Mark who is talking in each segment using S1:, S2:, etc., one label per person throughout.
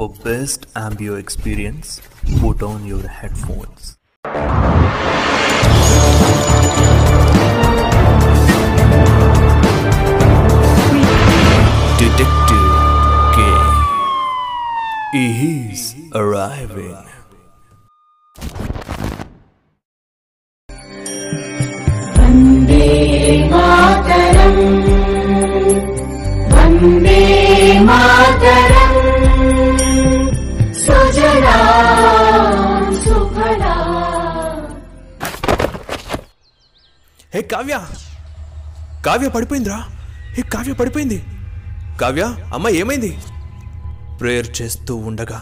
S1: For best ambient experience, put on your headphones. Detective K. He's arriving.
S2: Kavya! Kavya పడిపోయిందిరా. హే కావ్య పడిపోయింది. కావ్య అమ్మ ఏమైంది? Prayer చేస్తూ ఉండగా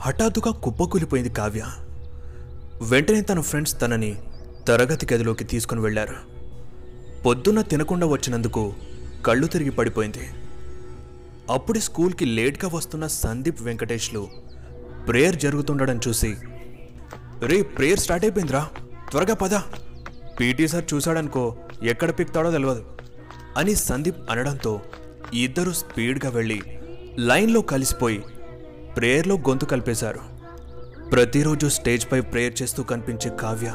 S2: హఠాత్తుగా కుప్పకూలిపోయింది కావ్య. వెంటనే తన ఫ్రెండ్స్ తనని తరగతి గదిలోకి తీసుకుని వెళ్ళారు. పొద్దున్న తినకుండా వచ్చినందుకు కళ్ళు తిరిగి పడిపోయింది. అప్పుడే స్కూల్కి లేట్గా వస్తున్న సందీప్ వెంకటేష్లు ప్రేయర్ జరుగుతుండడం చూసి రే ప్రేయర్ స్టార్ట్ అయిపోయిందిరా. త్వరగా పద. పీటీ సార్ చూశాడనుకో ఎక్కడ పిక్తాడో తెలియదు అని సందీప్ అనడంతో ఇద్దరు స్పీడ్గా వెళ్ళి లైన్లో కలిసిపోయి ప్రేయర్లో గొంతు కలిపేశారు. ప్రతిరోజు స్టేజ్పై ప్రేయర్ చేస్తూ కనిపించే కావ్య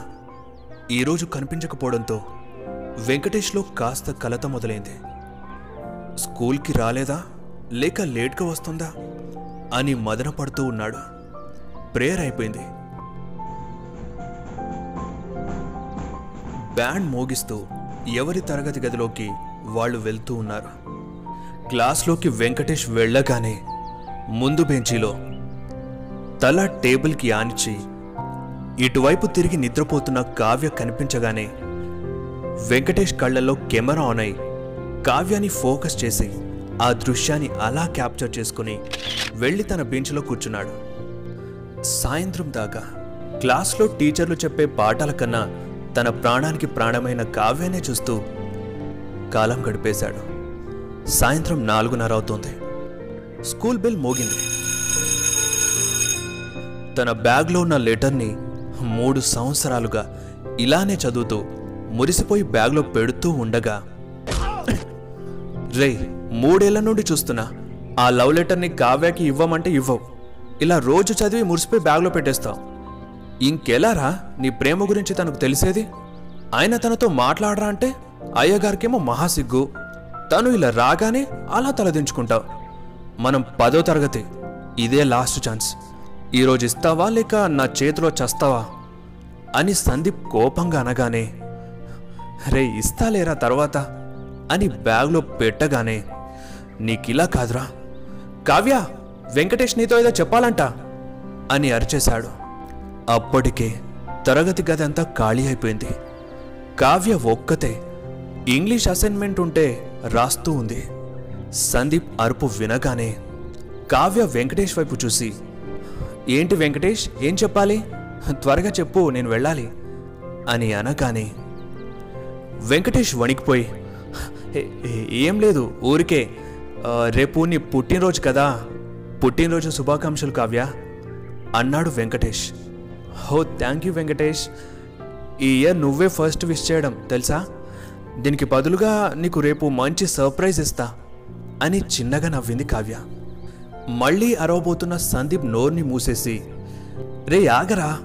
S2: ఈరోజు కనిపించకపోవడంతో వెంకటేష్లో కాస్త కలత మొదలైంది. స్కూల్కి రాలేదా? లేక లేట్గా వస్తుందా? అని మదన పడుతూ ఉన్నాడు. ప్రేయర్ అయిపోయింది. బ్యాండ్ మోగిస్తూ ఎవరి తరగతి గదిలోకి వాళ్ళు వెళ్తూ ఉన్నారు. క్లాస్లోకి వెంకటేష్ వెళ్ళగానే ముందు బెంచీలో తల టేబుల్కి ఆనిచి ఇటువైపు తిరిగి నిద్రపోతున్న కావ్య కనిపించగానే వెంకటేష్ కళ్ళల్లో కెమెరా ఆన్ అయి కావ్యాన్ని ఫోకస్ చేసి ఆ దృశ్యాన్ని అలా క్యాప్చర్ చేసుకుని వెళ్ళి తన బెంచ్లో కూర్చున్నాడు. సాయంత్రం దాకా క్లాస్లో టీచర్లు చెప్పే పాఠాల కన్నా తన ప్రాణానికి ప్రాణమైన కావ్యానే చూస్తూ కాలం గడిపేశాడు. సాయంత్రం నాలుగున్నర అవుతుంది. స్కూల్ బెల్ మోగింది. తన బ్యాగ్లో ఉన్న లెటర్ని మూడు సంవత్సరాలుగా ఇలానే చదువుతూ మురిసిపోయి బ్యాగ్లో పెడుతూ ఉండగా రే మూడేళ్ళ నుండి చూస్తున్నా ఆ లవ్ లెటర్ని కావ్యాకి ఇవ్వమంటే ఇవ్వవు. ఇలా రోజు చదివి మురిసిపోయి బ్యాగ్లో పెట్టేస్తావు. ఇంకెలారా నీ ప్రేమ గురించి తనకు తెలిసేది? ఆయన తనతో మాట్లాడరా అంటే అయ్యగారికేమో మహాసిగ్గు. తను ఇలా రాగానే అలా తలదించుకుంటావు. మనం పదో తరగతి. ఇదే లాస్ట్ ఛాన్స్. ఈరోజు ఇస్తావా లేక నా చేతిలో చస్తావా? అని సందీప్ కోపంగా అనగానే రే ఇస్తాలేరా తర్వాత? అని బ్యాగ్లో పెట్టగానే నీకిలా కాదురా. కావ్య వెంకటేష్ నీతో ఏదో చెప్పాలంట. అని అరిచేశాడు. అప్పటికే తరగతి గది అంతా ఖాళీ అయిపోయింది. కావ్య ఒక్కతే ఇంగ్లీష్ అసైన్మెంట్ ఉంటే రాస్తూ ఉంది. సందీప్ అరుపు వినగానే కావ్య వెంకటేష్ వైపు చూసి ఏంటి వెంకటేష్ ఏం చెప్పాలి? త్వరగా చెప్పు నేను వెళ్ళాలి. అని అనగానే వెంకటేష్ వణికిపోయి ఏం లేదు ఊరికే రేపు నీ పుట్టినరోజు కదా. పుట్టినరోజు శుభాకాంక్షలు కావ్య. అన్నాడు వెంకటేష్. హో థ్యాంక్ యూ వెంకటేష్. ఈ ఇయర్ నువ్వే ఫస్ట్ విష్ చేయడం తెలుసా? దీనికి బదులుగా నీకు రేపు మంచి సర్ప్రైజ్ ఇస్తా అని చిన్నగా నవ్వింది కావ్య. మళ్ళీ అరవబోతున్న సందీప్ నోర్ని మూసేసి రే ఆగరా.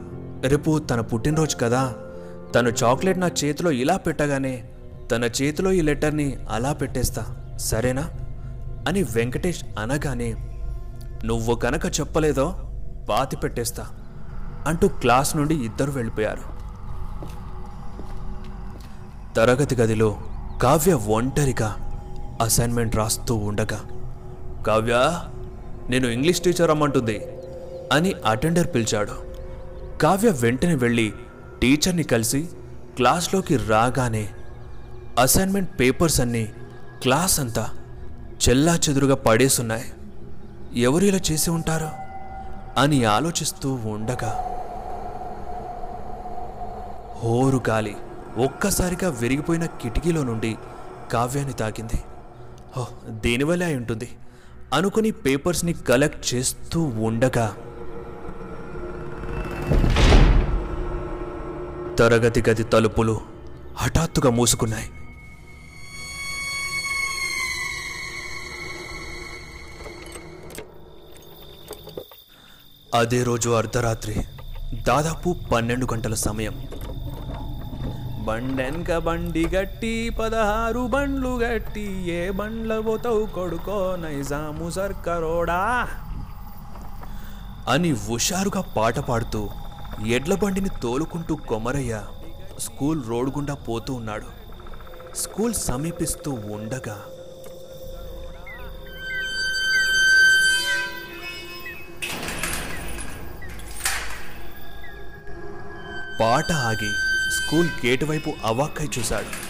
S2: రేపు తన పుట్టినరోజు కదా. తను చాక్లెట్ నా చేతిలో ఇలా పెట్టగానే తన చేతిలో ఈ లెటర్ని అలా పెట్టేస్తా. సరేనా? అని వెంకటేష్ అనగానే నువ్వు కనుక చెప్పలేదో పాతి పెట్టేస్తా. అంటూ క్లాస్ నుండి ఇద్దరు వెళ్ళిపోయారు. తరగతి గదిలో కావ్య ఒంటరిగా అసైన్మెంట్ రాస్తూ ఉండగా కావ్య నేను ఇంగ్లీష్ టీచర్ అమ్మంటుంది అని అటెండర్ పిలిచాడు. కావ్య వెంటనే వెళ్ళి టీచర్ని కలిసి క్లాస్లోకి రాగానే అసైన్మెంట్ పేపర్స్ అన్నీ క్లాస్ అంతా చెల్లా చెదురుగా పడేసున్నాయి. ఎవరు ఇలా చేసి ఉంటారో? అని ఆలోచిస్తూ ఉండగా హోరు గాలి ఒక్కసారిగా విరిగిపోయిన కిటికీలో నుండి కావ్యాన్ని తాకింది. ఓ దేనివల్లే అయి ఉంటుంది అనుకుని పేపర్స్ని కలెక్ట్ చేస్తూ ఉండగా తరగతి గది తలుపులు హఠాత్తుగా మూసుకున్నాయి. అదే రోజు అర్ధరాత్రి దాదాపు పన్నెండు గంటల సమయం. బండెన్క బండి గట్టి పదహారు బండ్లు గట్టి ఏ బండ్ల పోతావు కొడుకో నైజాము సర్కరోడా? అని హుషారుగా పాట పాడుతూ ఎడ్ల బండిని తోలుకుంటూ కొమరయ్య స్కూల్ రోడ్ గుండా పోతూ ఉన్నాడు. స్కూల్ సమీపిస్తూ ఉండగా పాట ఆగి స్కూల్ గేట్ వైపు అవాక్కై చూశాడు.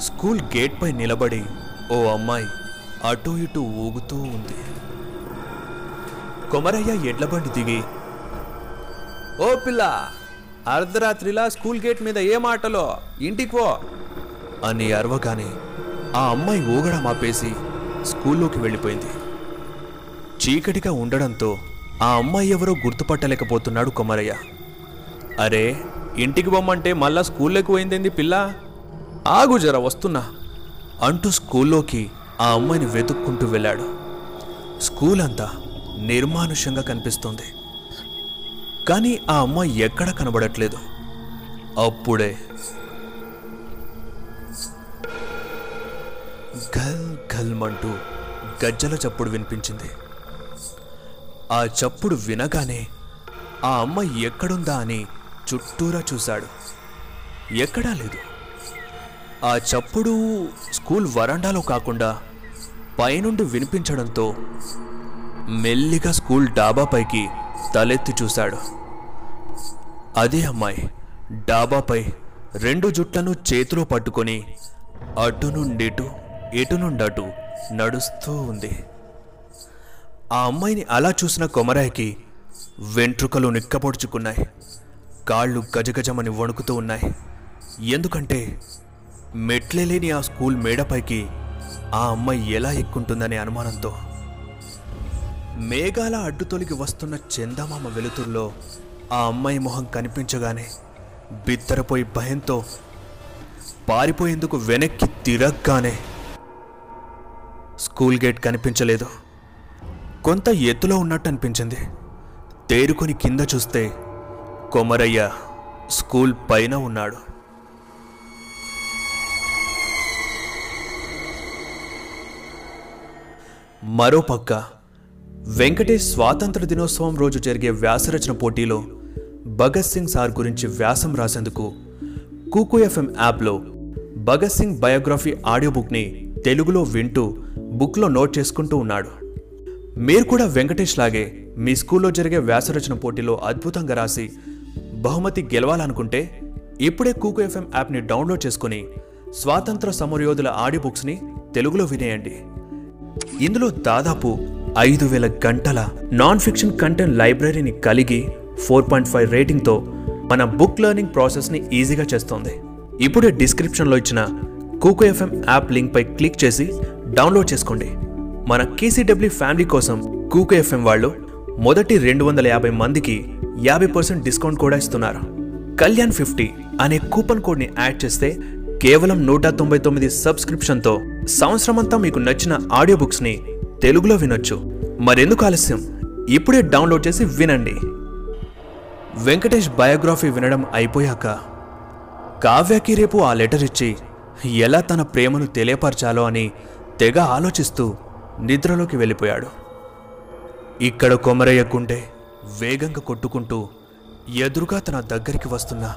S2: స్కూల్ గేట్పై నిలబడి ఓ అమ్మాయి అటు ఇటు ఊగుతూ ఉంది. కొమరయ్య ఎడ్లబండి దిగి ఓ పిల్ల అర్ధరాత్రిలా స్కూల్ గేట్ మీద ఏ మాటలో? ఇంటికి పో. అని అరవగానే ఆ అమ్మాయి ఊగడం ఆపేసి స్కూల్లోకి వెళ్ళిపోయింది. చీకటిగా ఉండడంతో ఆ అమ్మాయి ఎవరో గుర్తుపట్టలేకపోతున్నాడు కొమరయ్య. అరే ఇంటికి బొమ్మంటే మళ్ళా స్కూల్లోకి పోయిందేంది పిల్ల? ఆగు జర వస్తున్నా. అంటూ స్కూల్లోకి ఆ అమ్మాయిని వెతుక్కుంటూ వెళ్ళాడు. స్కూల్ అంతా నిర్మానుష్యంగా కనిపిస్తోంది. కానీ ఆ అమ్మాయి ఎక్కడ కనబడట్లేదు. అప్పుడే గల్ గల్మంటూ గజ్జల చప్పుడు వినిపించింది. ఆ చప్పుడు వినగానే ఆ అమ్మాయి ఎక్కడుందా అని చుట్టూరా చూశాడు. ఎక్కడా లేదు. ఆ చప్పుడు స్కూల్ వరండాలో కాకుండా పైనుండి వినిపించడంతో మెల్లిగా స్కూల్ డాబాపైకి తలెత్తి చూశాడు. అదే అమ్మాయి డాబాపై రెండు జుట్లను చేతిలో పట్టుకొని అటు నుండిటు ఇటు నుండటు నడుస్తూ ఉంది. ఆ అమ్మాయిని అలా చూసిన కొమరాయికి వెంట్రుకలు నిక్కపొడుచుకున్నాయి కాళ్ళు గజగజమని వణుకుతూ ఉన్నాయి. ఎందుకంటే మెట్లే లేని ఆ స్కూల్ మేడపైకి ఆ అమ్మాయి ఎలా ఎక్కుంటుందనే అనుమానంతో. మేఘాల అడ్డుతొలిగి వస్తున్న చందమామ వెలుతురులో ఆ అమ్మాయి మొహం కనిపించగానే బిత్తరపోయి భయంతో పారిపోయేందుకు వెనక్కి తిరగ్గానే స్కూల్ గేట్ కనిపించలేదు. కొంత ఎత్తులో ఉన్నట్టు అనిపించింది తేరుకొని కింద చూస్తే కొమరయ్య స్కూల్ పైన ఉన్నాడు. మరోపక్క వెంకటేష్ స్వాతంత్ర దినోత్సవం రోజు జరిగే వ్యాసరచన పోటీలో భగత్ సింగ్ సార్ గురించి వ్యాసం రాసేందుకు కూకు ఎఫ్ఎం యాప్లో భగత్ సింగ్ బయోగ్రఫీ ఆడియో బుక్ని తెలుగులో వింటూ బుక్లో నోట్ చేసుకుంటూ ఉన్నాడు. మీరు కూడా వెంకటేష్ లాగే మీ స్కూల్లో జరిగే వ్యాసరచన పోటీలో అద్భుతంగా రాసి బహుమతి గెలవాలనుకుంటే ఇప్పుడే కూకు ఎఫ్ఎం యాప్ని డౌన్లోడ్ చేసుకుని స్వాతంత్ర సమరయోధుల ఆడియో బుక్స్ని తెలుగులో వినేయండి. ఇందులో దాదాపు ఐదు వేల గంటల నాన్ ఫిక్షన్ కంటెంట్ లైబ్రరీని కలిగి ఫోర్ పాయింట్ ఫైవ్ రేటింగ్తో మన బుక్ లెర్నింగ్ ప్రాసెస్ని ఈజీగా చేస్తోంది. ఇప్పుడే డిస్క్రిప్షన్లో ఇచ్చిన కూకో ఎఫ్ఎం యాప్ లింక్పై క్లిక్ చేసి డౌన్లోడ్ చేసుకోండి. మన కేసీడబ్ల్యూ ఫ్యామిలీ కోసం కూకు ఎఫ్ఎం వాళ్ళు మొదటి రెండు వందల యాభై మందికి యాభై పర్సెంట్ డిస్కౌంట్ కూడా ఇస్తున్నారు. కళ్యాణ్ ఫిఫ్టీ అనే కూపన్ కోడ్ని యాడ్ చేస్తే కేవలం నూట తొంభై తొమ్మిది సబ్స్క్రిప్షన్తో సంవత్సరమంతా మీకు నచ్చిన ఆడియో బుక్స్ని తెలుగులో వినొచ్చు. మరెందుకు ఆలస్యం? ఇప్పుడే డౌన్లోడ్ చేసి వినండి. వెంకటేష్ బయోగ్రఫీ వినడం అయిపోయాక కావ్యకి రేపు ఆ లెటర్ ఇచ్చి ఎలా తన ప్రేమను తెలియపరచాలో అని తెగ ఆలోచిస్తూ నిద్రలోకి వెళ్ళిపోయాడు. ఇక్కడ కొమరయ్య గుండె వేగంగా కొట్టుకుంటూ ఎదురుగా తన దగ్గరికి వస్తున్న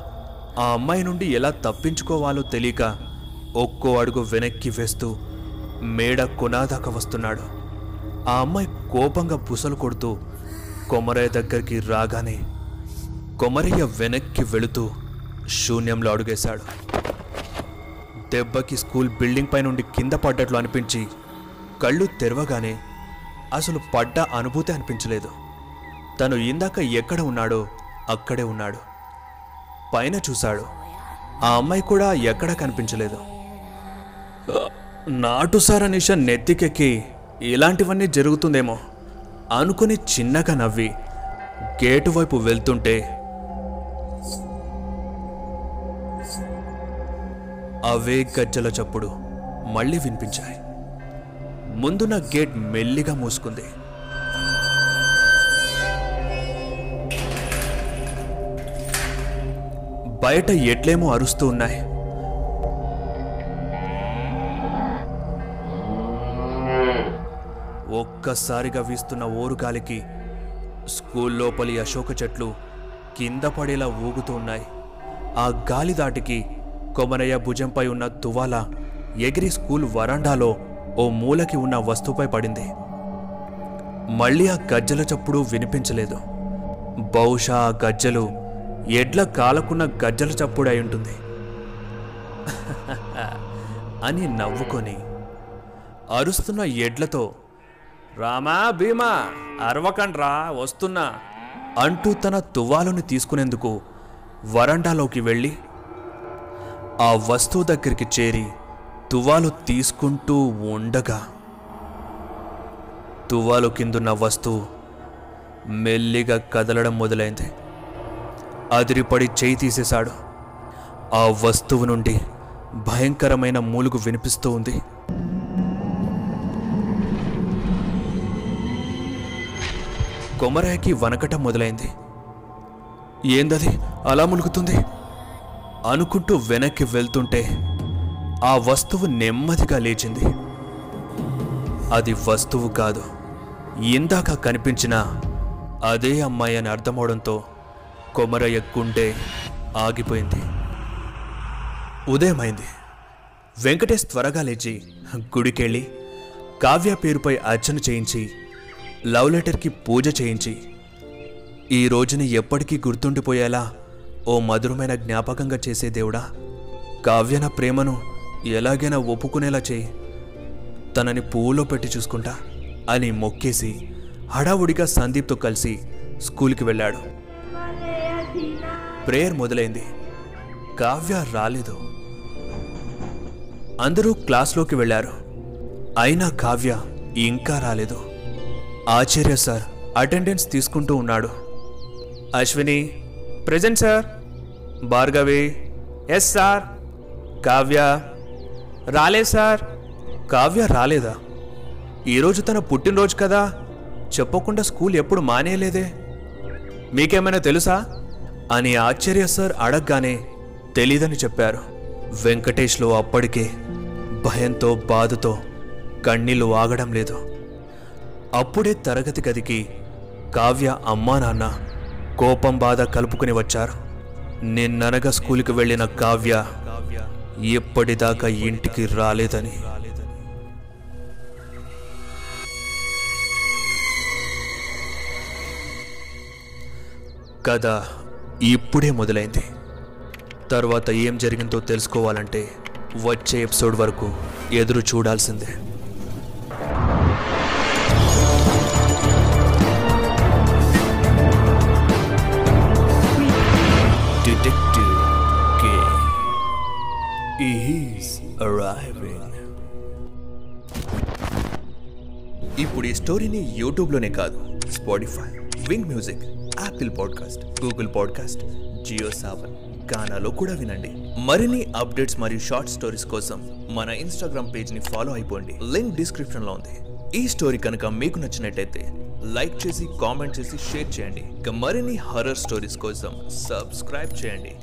S2: ఆ అమ్మాయి నుండి ఎలా తప్పించుకోవాలో తెలియక ఒక్కో అడుగు వెనక్కి వేస్తూ మేడ కొనాదాకా వస్తున్నాడు. ఆ అమ్మాయి కోపంగా బుసలు కొడుతూ కొమరయ్య దగ్గరికి రాగానే కొమరయ్య వెనక్కి వెళుతూ శూన్యంలో అడుగేశాడు. దెబ్బకి స్కూల్ బిల్డింగ్ పై నుండి కింద పడ్డట్లు అనిపించి కళ్ళు తెరవగానే అసలు పడ్డ అనుభూతి అనిపించలేదు. తను ఇందాక ఎక్కడ ఉన్నాడో అక్కడే ఉన్నాడు. పైన చూశాడు. ఆ అమ్మాయి కూడా ఎక్కడా కనిపించలేదు. నాటుసార నిష నెత్తికెక్కి ఇలాంటివన్నీ జరుగుతుందేమో అనుకుని చిన్నగా నవ్వి గేటు వైపు వెళ్తుంటే అవే గజ్జల చప్పుడు మళ్ళీ వినిపించాయి. ముందున్న గేట్ మెల్లిగా మూసుకుంది. బయట ఎట్లేమో అరుస్తూ ఉన్నాయి. ఒక్కసారిగా వీస్తున్న ఓరుగాలికి స్కూల్ లోపలి అశోక చెట్లు కింద పడేలా ఊగుతూ ఉన్నాయి. ఆ గాలి దాటికి కొమరయ్య భుజంపై ఉన్న తువాల ఎగిరి స్కూల్ వరండాలో ఓ మూలకి ఉన్న వస్తువుపై పడింది. మళ్ళీ ఆ గజ్జల చప్పుడు వినిపించలేదు. బహుశా ఆ గజ్జలు ఎడ్ల కాలకున్న గజ్జల చప్పుడు అయి ఉంటుంది. అని నవ్వుకొని అరుస్తున్న ఎడ్లతో రామా భీమా అరవకండ్రా వస్తున్నా అంటూ తన తువ్వాలుని తీసుకునేందుకు వరండాలోకి వెళ్ళి ఆ వస్తువు దగ్గరికి చేరి తువ్వాలు తీసుకుంటూ ఉండగా తువ్వాలు కిందున్న వస్తువు మెల్లిగా కదలడం మొదలైంది. అదిరిపడి చేయి తీసేశాడు. ఆ వస్తువు నుండి భయంకరమైన మూలుగు వినిపిస్తూ ఉంది. కొమరాయికి వనకటం మొదలైంది. ఏందది? అలా ములుగుతుంది అనుకుంటూ వెనక్కి వెళ్తుంటే ఆ వస్తువు నెమ్మదిగా లేచింది. అది వస్తువు కాదు. ఇందాక కనిపించిన అదే అమ్మాయి అని అర్థమవడంతో కొమరయ్య గుండె ఆగిపోయింది. ఉదయమైంది. వెంకటేష్ త్వరగా లేచి గుడికెళ్ళి కావ్య పేరుపై అర్చన చేయించి లవ్ లెటర్కి పూజ చేయించి ఈ రోజుని ఎప్పటికీ గుర్తుండిపోయేలా ఓ మధురమైన జ్ఞాపకంగా చేసే దేవుడా కావ్యన ప్రేమను ఎలాగైనా ఒప్పుకునేలా చేయి. తనని పూలో పెట్టి చూసుకుంటా. అని మొక్కేసి హడావుడిగా సందీప్తో కలిసి స్కూల్కి వెళ్ళాడు. ప్రేయర్ మొదలైంది. కావ్య రాలేదు. అందరూ క్లాస్లోకి వెళ్ళారు. అయినా కావ్య ఇంకా రాలేదు. ఆచార్య సార్ అటెండెన్స్ తీసుకుంటూ ఉన్నాడు. Ashwini present sir. Bhargavi. Yes sir. Kavya. రాలే సార్. కావ్య రాలేదా? ఈరోజు తన పుట్టినరోజు కదా. చెప్పకుండా స్కూల్ ఎప్పుడు మానేయలేదే. మీకేమైనా తెలుసా? అని ఆశ్చర్య సార్ అడగగానే తెలీదని చెప్పారు. వెంకటేష్లో అప్పటికే భయంతో బాధతో కన్నీళ్ళు ఆగడం లేదు. అప్పుడే తరగతి గదికి కావ్య అమ్మా నాన్న కోపం బాధ కలుపుకుని వచ్చారు. నిన్ననగా స్కూల్కి వెళ్ళిన కావ్య ఎప్పటిదాకా ఇంటికి రాలేదని. కథ ఇప్పుడే మొదలైంది. తర్వాత ఏం జరిగిందో తెలుసుకోవాలంటే వచ్చే ఎపిసోడ్ వరకు ఎదురు చూడాల్సిందే. ఇప్పుడు ఈ స్టోరీని యూట్యూబ్లోనే కాదు Spotify Wynk music Apple podcast Google podcast Jio Saavn గానాలో కూడా వినండి. మరిన్ని అప్డేట్స్ మరియు షార్ట్ స్టోరీస్ కోసం మన ఇన్స్టాగ్రామ్ పేజ్ని ఫాలో అయిపోండి. లింక్ డిస్క్రిప్షన్లో ఉంది. ఈ స్టోరీ కనుక మీకు నచ్చినట్టయితే లైక్ చేసి కామెంట్ చేసి షేర్ చేయండి. ఇక మరిన్ని హర్రర్ స్టోరీస్ కోసం సబ్స్క్రైబ్ చేయండి.